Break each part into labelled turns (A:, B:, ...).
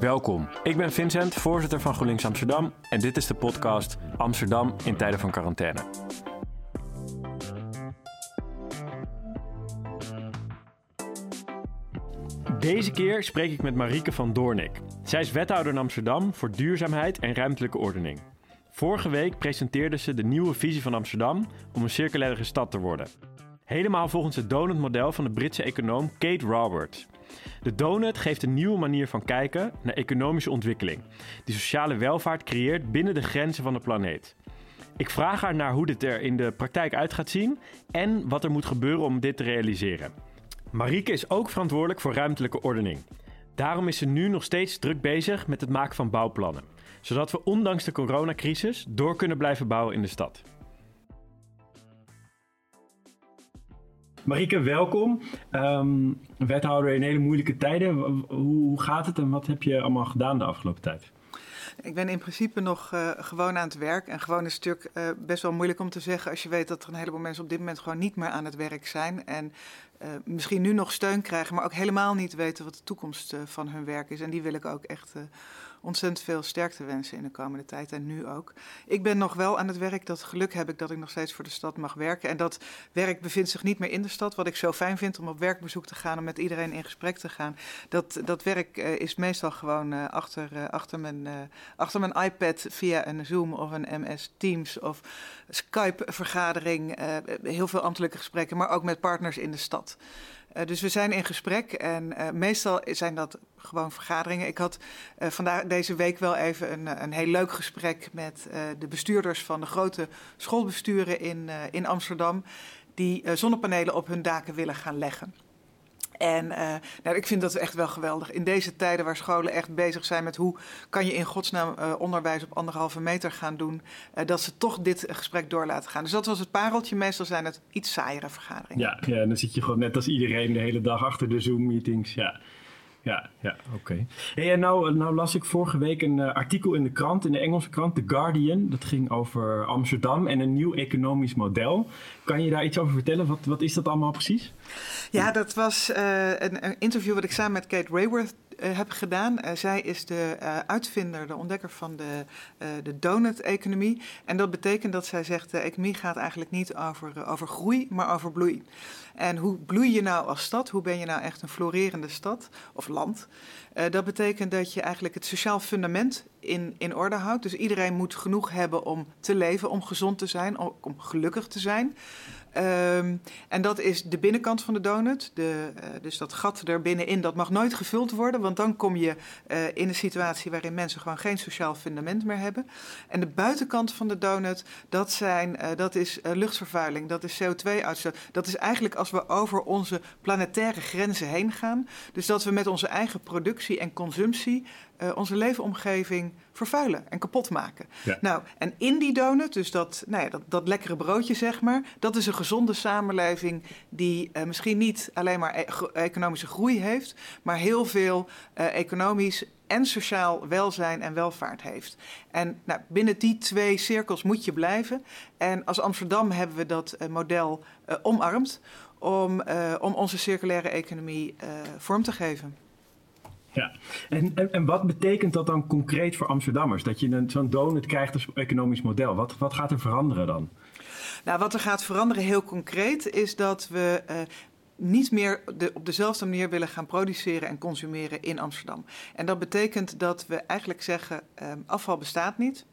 A: Welkom, ik ben Vincent, voorzitter van GroenLinks Amsterdam en dit is de podcast Amsterdam in tijden van quarantaine. Deze keer spreek ik met Marieke van Doornik. Zij is wethouder in Amsterdam voor duurzaamheid en ruimtelijke ordening. Vorige week presenteerde ze de nieuwe visie van Amsterdam om een circulaire stad te worden. Helemaal volgens het donut-model van de Britse econoom Kate Roberts. De donut geeft een nieuwe manier van kijken naar economische ontwikkeling, die sociale welvaart creëert binnen de grenzen van de planeet. Ik vraag haar naar hoe dit er in de praktijk uit gaat zien en wat er moet gebeuren om dit te realiseren. Marieke is ook verantwoordelijk voor ruimtelijke ordening. Daarom is ze nu nog steeds druk bezig met het maken van bouwplannen, zodat we ondanks de coronacrisis door kunnen blijven bouwen in de stad. Marieke, welkom. Ehm, wethouder in hele moeilijke tijden. Hoe, hoe gaat het en wat heb je allemaal gedaan de afgelopen tijd?
B: Ik ben in principe nog uh, gewoon aan het werk. En gewoon is natuurlijk uh, best wel moeilijk om te zeggen als je weet dat er een heleboel mensen op dit moment gewoon niet meer aan het werk zijn. En uh, misschien nu nog steun krijgen, maar ook helemaal niet weten wat de toekomst van hun werk is. En die wil ik ook echt ontzettend veel sterkte wensen in de komende tijd en nu ook. Ik ben nog wel aan het werk. Dat geluk heb ik dat ik nog steeds voor de stad mag werken. En dat werk bevindt zich niet meer in de stad. Wat ik zo fijn vind om op werkbezoek te gaan, om met iedereen in gesprek te gaan. Dat, dat werk uh, is meestal gewoon uh, achter, uh, achter, mijn, achter mijn iPad via een Zoom of een MS Teams of Skype-vergadering. heel veel ambtelijke gesprekken, maar ook met partners in de stad. Uh, dus we zijn in gesprek en uh, meestal zijn dat gewoon vergaderingen. Ik had uh, vandaag deze week wel even een, een heel leuk gesprek met de bestuurders van de grote schoolbesturen in, in Amsterdam. Die zonnepanelen op hun daken willen gaan leggen. En uh, nou, ik vind dat echt wel geweldig. In deze tijden waar scholen echt bezig zijn met hoe kan je in godsnaam uh, onderwijs op anderhalve meter gaan doen, uh, dat ze toch dit gesprek door laten gaan. Dus dat was het pareltje. Meestal zijn het iets saaiere vergaderingen.
A: Ja, ja en dan zit je gewoon net als iedereen de hele dag achter de Zoom-meetings. Ja. Ja, ja oké. Okay. Hey, en nou, nou las ik vorige week een uh, artikel in de krant, in de Engelse krant, The Guardian. Dat ging over Amsterdam en een nieuw economisch model. Kan je daar iets over vertellen? Wat, wat is dat allemaal precies?
B: Ja, dat was uh, een, een, interview wat ik samen met Kate Rayworth uh, heb gedaan. Uh, zij is de uitvinder, de ontdekker van de, de donut-economie. En dat betekent dat zij zegt: de economie gaat eigenlijk niet over, over groei, maar over bloei. En hoe bloei je nou als stad? Hoe ben je nou echt een florerende stad of land? dat betekent dat je eigenlijk het sociaal fundament in, in orde houdt. Dus iedereen moet genoeg hebben om te leven, om gezond te zijn, om, om gelukkig te zijn. Um, en dat is de binnenkant van de donut. De, uh, dus dat gat er binnenin, dat mag nooit gevuld worden. Want dan kom je uh, in een situatie waarin mensen gewoon geen sociaal fundament meer hebben. En de buitenkant van de donut, dat, zijn, uh, dat is luchtvervuiling, dat is CO2-uitstoot. Dat is eigenlijk als we over onze planetaire grenzen heen gaan. Dus dat we met onze eigen productie en consumptie uh, onze leefomgeving vervuilen en kapot maken. Ja. Nou, en in die donut, dus dat, nou ja, dat, dat lekkere broodje zeg maar, dat is een gezonde samenleving die uh, misschien niet alleen maar e economische groei heeft, maar heel veel uh, economisch en sociaal welzijn en welvaart heeft. En nou, binnen die twee cirkels moet je blijven. En als Amsterdam hebben we dat model omarmd om, om onze circulaire economie vorm te geven.
A: Ja, en, en, wat betekent dat dan concreet voor Amsterdammers? Dat je zo'n donut krijgt als economisch model. Wat, wat gaat er veranderen dan?
B: Nou, wat er gaat veranderen heel concreet is dat we uh, niet meer de, op dezelfde manier willen gaan produceren en consumeren in Amsterdam. En dat betekent dat we eigenlijk zeggen: uh, afval bestaat niet.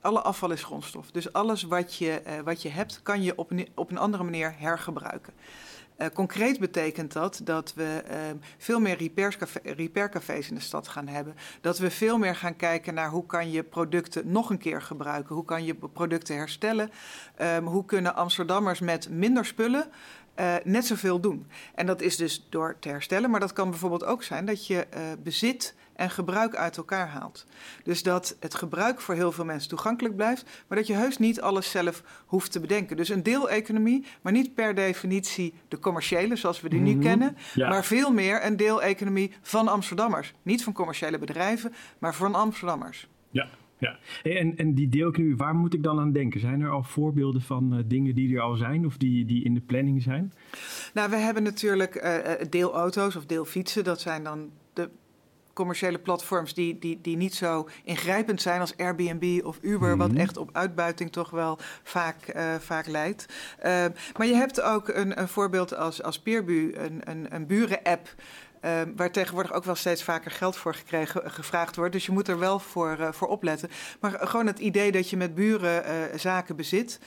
B: Alle afval is grondstof. Dus alles wat je, uh, wat je hebt, kan je op een, op een andere manier hergebruiken. Uh, concreet betekent dat dat we uh, veel meer repaircafés in de stad gaan hebben. Dat we veel meer gaan kijken naar hoe kan je producten nog een keer gebruiken. Hoe kan je producten herstellen. Um, hoe kunnen Amsterdammers met minder spullen uh, net zoveel doen. En dat is dus door te herstellen, maar dat kan bijvoorbeeld ook zijn dat je uh, bezit en gebruik uit elkaar haalt. Dus dat het gebruik voor heel veel mensen toegankelijk blijft, maar dat je heus niet alles zelf hoeft te bedenken. Dus een deeleconomie, maar niet per definitie de commerciële zoals we die mm -hmm. nu kennen, ja. maar veel meer een deeleconomie van Amsterdammers. Niet van commerciële bedrijven, maar van Amsterdammers.
A: Ja, ja, en, en die deelknie, waar moet ik dan aan denken? Zijn er al voorbeelden van uh, dingen die er al zijn of die, die in de planning zijn?
B: Nou, we hebben natuurlijk uh, deelauto's of deelfietsen. Dat zijn dan commerciële platforms die, die, die niet zo ingrijpend zijn als Airbnb of Uber, wat
C: Mhm.
B: echt op uitbuiting toch wel vaak, eh, vaak leidt. Eh, maar je hebt ook een, een voorbeeld als, als Peerbu, een, een, een buren-app. eh, waar tegenwoordig ook wel steeds vaker geld voor gekregen, gevraagd wordt. Dus je moet er wel voor, voor opletten. Maar gewoon het idee dat je met buren zaken bezit.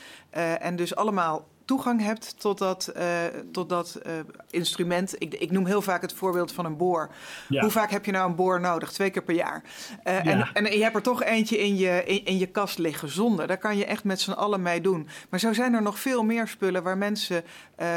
B: en dus allemaal toegang hebt tot dat, eh, tot dat eh, instrument. Ik, ik noem heel vaak het voorbeeld van een boor.
C: Ja.
B: Hoe vaak heb je nou een boor nodig? Twee keer per jaar. Eh,
C: Ja.
B: en, en je hebt er toch eentje in je, in, in je kast liggen zonder. Daar kan je echt met z'n allen mee doen. Maar zo zijn er nog veel meer spullen waar mensen,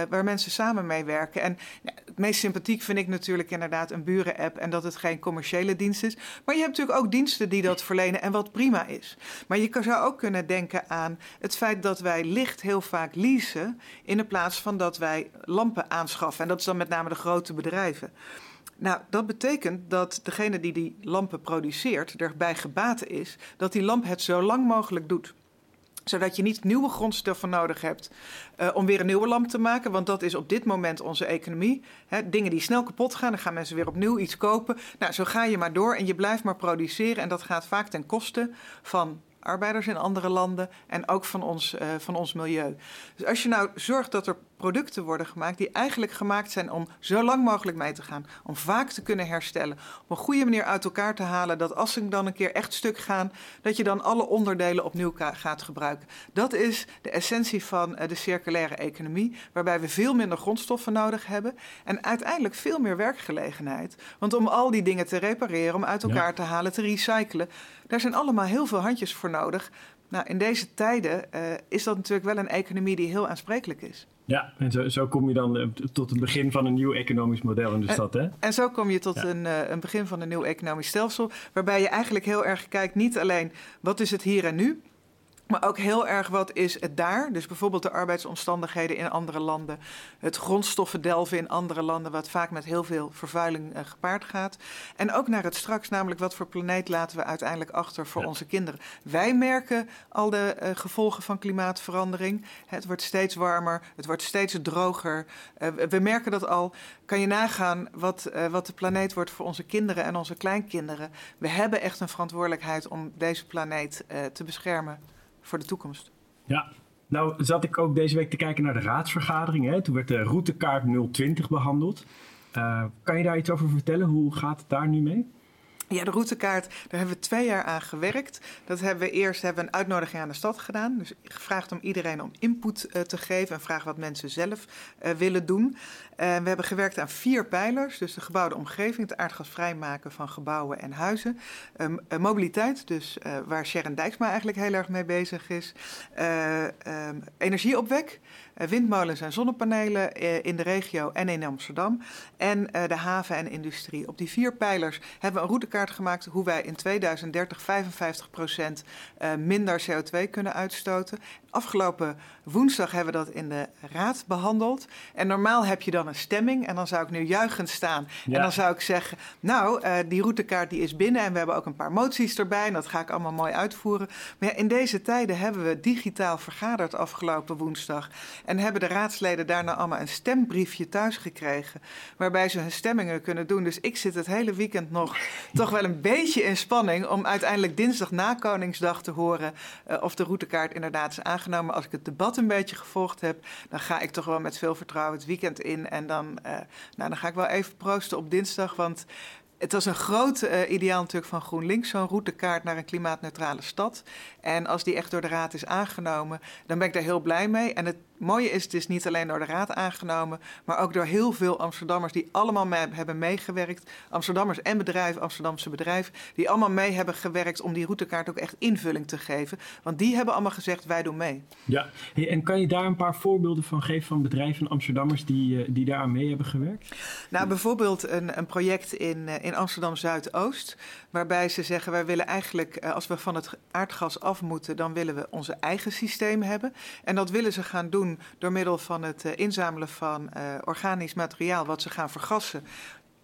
B: waar mensen samen mee werken. En ja, het meest sympathiek vind ik natuurlijk inderdaad een buren-app... en dat het geen commerciële dienst is. Maar je hebt natuurlijk ook diensten die dat verlenen en wat prima is. Maar je zou ook kunnen denken aan het feit dat wij licht heel vaak leasen... in de plaats van dat wij lampen aanschaffen. En dat is dan met name de grote bedrijven. Nou, dat betekent dat degene die die lampen produceert erbij gebaat is dat die lamp het zo lang mogelijk doet zodat je niet nieuwe grondstoffen nodig hebt eh, om weer een nieuwe lamp te maken. Want dat is op dit moment onze economie. Dingen die snel kapot gaan, dan gaan mensen weer opnieuw iets kopen. Nou, zo ga je maar door en je blijft maar produceren. En dat gaat vaak ten koste van arbeiders in andere landen en ook van ons, eh, van ons milieu. Dus als je nou zorgt dat er producten worden gemaakt die eigenlijk gemaakt zijn om zo lang mogelijk mee te gaan, om vaak te kunnen herstellen, op een goede manier uit elkaar te halen, dat als ze dan een keer echt stuk gaan, dat je dan alle onderdelen opnieuw gaat gebruiken. Dat is de essentie van eh, de circulaire economie, waarbij we veel minder grondstoffen nodig hebben en uiteindelijk veel meer werkgelegenheid. Want om al die dingen te repareren, om uit elkaar
C: Ja.
B: te halen, te recyclen, daar zijn allemaal heel veel handjes voor nodig. Nou, in deze tijden eh, is dat natuurlijk wel een economie die heel aansprekelijk is.
C: Ja, en zo, zo kom je dan eh, tot het begin van een nieuw economisch model in de
B: En-
C: stad, hè?
B: En zo kom je tot
C: Ja.
B: een, eh, een begin van een nieuw economisch stelsel, waarbij je eigenlijk heel erg kijkt niet alleen wat is het hier en nu, maar ook heel erg wat is het daar. Dus bijvoorbeeld de arbeidsomstandigheden in andere landen, het grondstoffen delven in andere landen, wat vaak met heel veel vervuiling eh, gepaard gaat. En ook naar het straks, namelijk wat voor planeet laten we uiteindelijk achter voor
C: Ja.
B: onze kinderen. Wij merken al de eh, gevolgen van klimaatverandering. Het wordt steeds warmer, het wordt steeds droger. Eh, we- merken dat al. Kan je nagaan wat, wat de planeet wordt voor onze kinderen en onze kleinkinderen? We hebben echt een verantwoordelijkheid om deze planeet te beschermen voor de toekomst.
C: Ja. Nou zat ik ook deze week te kijken naar de raadsvergadering. Hè? Toen werd de routekaart 020 behandeld. Eh, kan je daar iets over vertellen? Hoe gaat het daar nu mee?
B: Ja, de routekaart, daar hebben we twee jaar aan gewerkt. Dat hebben we eerst hebben we een uitnodiging aan de stad gedaan. Dus gevraagd om iedereen om input eh, te geven en vragen wat mensen zelf eh, willen doen. Eh, we hebben gewerkt aan vier pijlers. Dus de gebouwde omgeving, het aardgasvrij maken van gebouwen en huizen. Ehm, eh, mobiliteit, dus waar Sharon Dijksma eigenlijk heel erg mee bezig is. Eh, ehm, energieopwek, windmolens en zonnepanelen in de regio en in Amsterdam. En de haven en industrie. Op die vier pijlers hebben we een routekaart gemaakt hoe wij in 2030 55 procent eh, minder CO2 kunnen uitstoten. Afgelopen woensdag hebben we dat in de raad behandeld. En normaal heb je dan een stemming en dan zou ik nu juichend staan.
C: Ja.
B: En dan zou ik zeggen, nou, eh, die routekaart die is binnen en we hebben ook een paar moties erbij. En dat ga ik allemaal mooi uitvoeren. Maar ja, in deze tijden hebben we digitaal vergaderd afgelopen woensdag. En hebben de raadsleden daarna allemaal een stembriefje thuis gekregen. Waarbij ze hun stemmingen kunnen doen. Dus ik zit het hele weekend nog toch wel een beetje in spanning. om uiteindelijk dinsdag na Koningsdag te horen. eh, of de routekaart inderdaad is aangenomen. Als ik het debat een beetje gevolgd heb. dan ga ik toch wel met veel vertrouwen het weekend in. En dan, eh, nou, dan ga ik wel even proosten op dinsdag. Want het was een groot eh, ideaal natuurlijk van GroenLinks, zo'n routekaart naar een klimaatneutrale stad. En als die echt door de Raad is aangenomen, dan ben ik daar heel blij mee. En het mooie is, het is niet alleen door de Raad aangenomen, maar ook door heel veel Amsterdammers die allemaal mee hebben meegewerkt. Amsterdammers en bedrijven, Amsterdamse bedrijven, die allemaal mee hebben gewerkt om die routekaart ook echt invulling te geven. Want die hebben allemaal gezegd, wij doen mee.
C: Ja. Hey, en kan je daar een paar voorbeelden van geven van bedrijven en Amsterdammers die, eh, die daar aan mee hebben gewerkt?
B: Nou, bijvoorbeeld een, een project in, eh, in Amsterdam Zuidoost, waarbij ze zeggen: wij willen eigenlijk, eh, als we van het aardgas af moeten, dan willen we onze eigen systeem hebben. En dat willen ze gaan doen door middel van het eh, inzamelen van eh, organisch materiaal, wat ze gaan vergassen.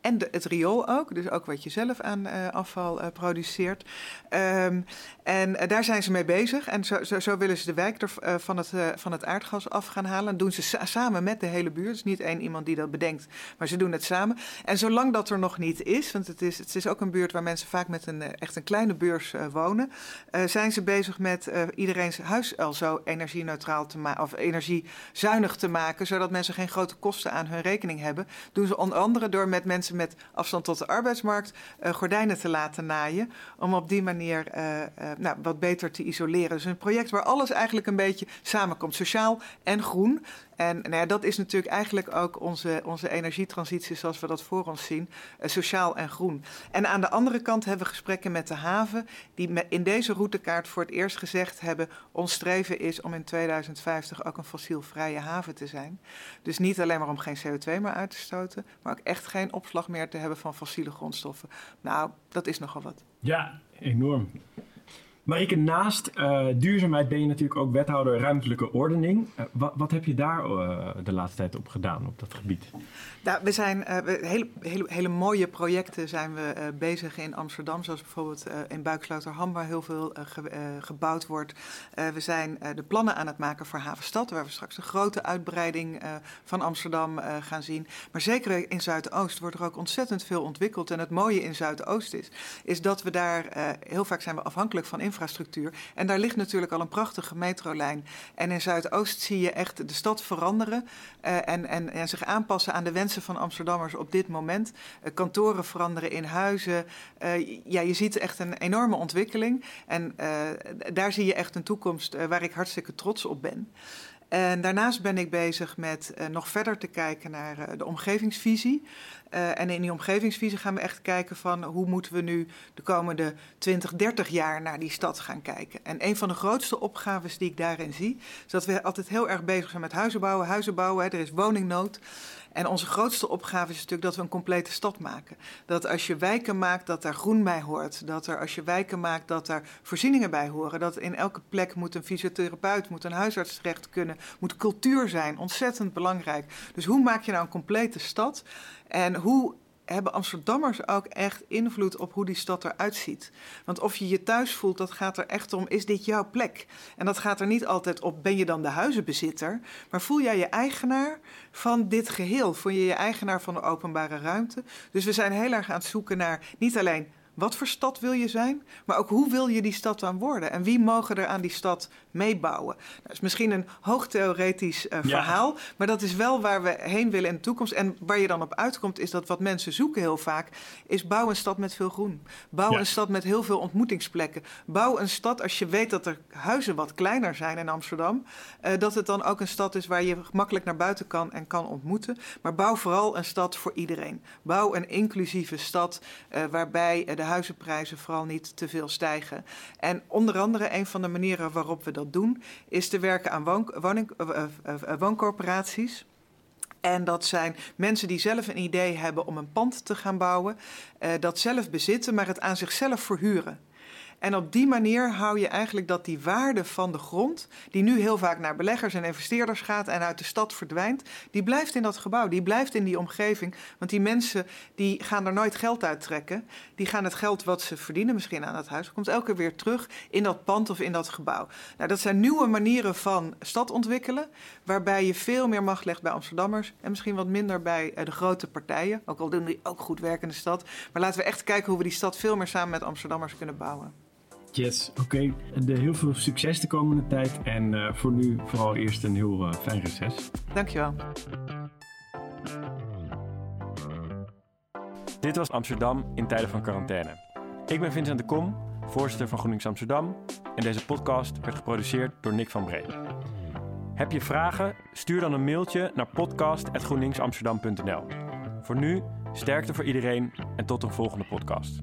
B: En het riool ook. Dus ook wat je zelf aan afval produceert. Ehm, en daar zijn ze mee bezig. En zo, zo, zo willen ze de wijk van, het, van het aardgas af gaan halen. Doen ze samen met de hele buurt. Dus niet één iemand die dat bedenkt, maar ze doen het samen. En zolang dat er nog niet is, want het is, het is ook een buurt waar mensen vaak met een, echt een kleine beurs wonen, zijn ze bezig met iedereen's huis al zo energie-neutraal te maken of energiezuinig te maken, zodat mensen geen grote kosten aan hun rekening hebben. Doen ze onder andere door met mensen met afstand tot de arbeidsmarkt uh, gordijnen te laten naaien, om op die manier uh, uh, nou, wat beter te isoleren. Dus een project waar alles eigenlijk een beetje samenkomt, sociaal en groen. En nou ja, dat is natuurlijk eigenlijk ook onze, onze energietransitie zoals we dat voor ons zien, uh, sociaal en groen. En aan de andere kant hebben we gesprekken met de haven, die in deze routekaart voor het eerst gezegd hebben, ons streven is om in 2050 ook een fossielvrije haven te zijn. Dus niet alleen maar om geen CO2 meer uit te stoten, maar ook echt geen opslag meer te hebben van fossiele grondstoffen. Nou, dat is nogal wat.
C: Ja, enorm. Marike, naast uh, duurzaamheid ben je natuurlijk ook wethouder ruimtelijke ordening. Uh, wat, heb je daar uh, de laatste tijd op gedaan op dat gebied?
B: Nou, we zijn hele, hele, mooie projecten zijn we bezig in Amsterdam, zoals bijvoorbeeld in Buiksloterham, waar heel veel ge, gebouwd wordt. we zijn de plannen aan het maken voor Havenstad, waar we straks een grote uitbreiding van Amsterdam gaan zien. Maar zeker in Zuidoost wordt er ook ontzettend veel ontwikkeld. En het mooie in Zuidoost is, is dat we daar heel vaak zijn we afhankelijk van infrastructuur. En daar ligt natuurlijk al een prachtige metrolijn. En in Zuidoost zie je echt de stad veranderen uh, en, en, en, zich aanpassen aan de wensen van Amsterdammers op dit moment. Uh, kantoren veranderen in huizen. Uh, ja, je ziet echt een enorme ontwikkeling. En daar zie je echt een toekomst waar ik hartstikke trots op ben. En daarnaast ben ik bezig met uh, nog verder te kijken naar uh, de omgevingsvisie. Uh, en in die omgevingsvisie gaan we echt kijken van hoe moeten we nu de komende 20, 30 jaar naar die stad gaan kijken. En een van de grootste opgaves die ik daarin zie, is dat we altijd heel erg bezig zijn met huizen bouwen, huizen bouwen. Hè, er is woningnood. En onze grootste opgave is natuurlijk dat we een complete stad maken. Dat als je wijken maakt, dat daar groen bij hoort. Dat er als je wijken maakt, dat daar voorzieningen bij horen. Dat in elke plek moet een fysiotherapeut, moet een huisarts terecht kunnen. Moet cultuur zijn, ontzettend belangrijk. Dus hoe maak je nou een complete stad? En hoe hebben Amsterdammers ook echt invloed op hoe die stad eruit ziet. Want of je je thuis voelt, dat gaat er echt om, is dit jouw plek? En dat gaat er niet altijd op, ben je dan de huizenbezitter? Maar voel jij je eigenaar van dit geheel? Voel je je eigenaar van de openbare ruimte? Dus we zijn heel erg aan het zoeken naar niet alleen wat voor stad wil je zijn, maar ook hoe wil je die stad dan worden? En wie mogen er aan die stad meebouwen? Nou, dat is misschien een hoogtheoretisch uh, verhaal, maar dat is wel waar we heen willen in de toekomst. En waar je dan op uitkomt, is dat wat mensen zoeken heel vaak, is bouw een stad met veel groen. Bouw ja. een stad met heel veel ontmoetingsplekken. Bouw een stad, als je weet dat er huizen wat kleiner zijn in Amsterdam, uh, dat het dan ook een stad is waar je makkelijk naar buiten kan en kan ontmoeten. Maar bouw vooral een stad voor iedereen. Bouw een inclusieve stad uh, waarbij de huizenprijzen vooral niet te veel stijgen. En onder andere een van de manieren waarop we dat doen, is te werken aan woon, woning, uh, uh, wooncorporaties. En dat zijn mensen die zelf een idee hebben om een pand te gaan bouwen, dat zelf bezitten, maar het aan zichzelf verhuren. En op die manier hou je eigenlijk dat die waarde van de grond, die nu heel vaak naar beleggers en investeerders gaat en uit de stad verdwijnt, die blijft in dat gebouw, die blijft in die omgeving. Want die mensen die gaan er nooit geld uit trekken. Die gaan het geld wat ze verdienen, misschien aan het huis, komt elke keer weer terug in dat pand of in dat gebouw. Nou, dat zijn nieuwe manieren van stad ontwikkelen, waarbij je veel meer macht legt bij Amsterdammers en misschien wat minder bij de grote partijen. Ook al doen die ook goed werk in de stad. Maar laten we echt kijken hoe we die stad veel meer samen met Amsterdammers kunnen bouwen.
C: Yes, oké. Okay. Heel veel succes de komende tijd. En uh, voor nu vooral eerst een heel uh, fijn reces.
B: Dankjewel.
A: Dit was Amsterdam in tijden van quarantaine. Ik ben Vincent de Kom, voorzitter van GroenLinks Amsterdam. En deze podcast werd geproduceerd door Nick van Bree. Heb je vragen? Stuur dan een mailtje naar podcast.groenlinksamsterdam.nl. Voor nu, sterkte voor iedereen en tot een volgende podcast.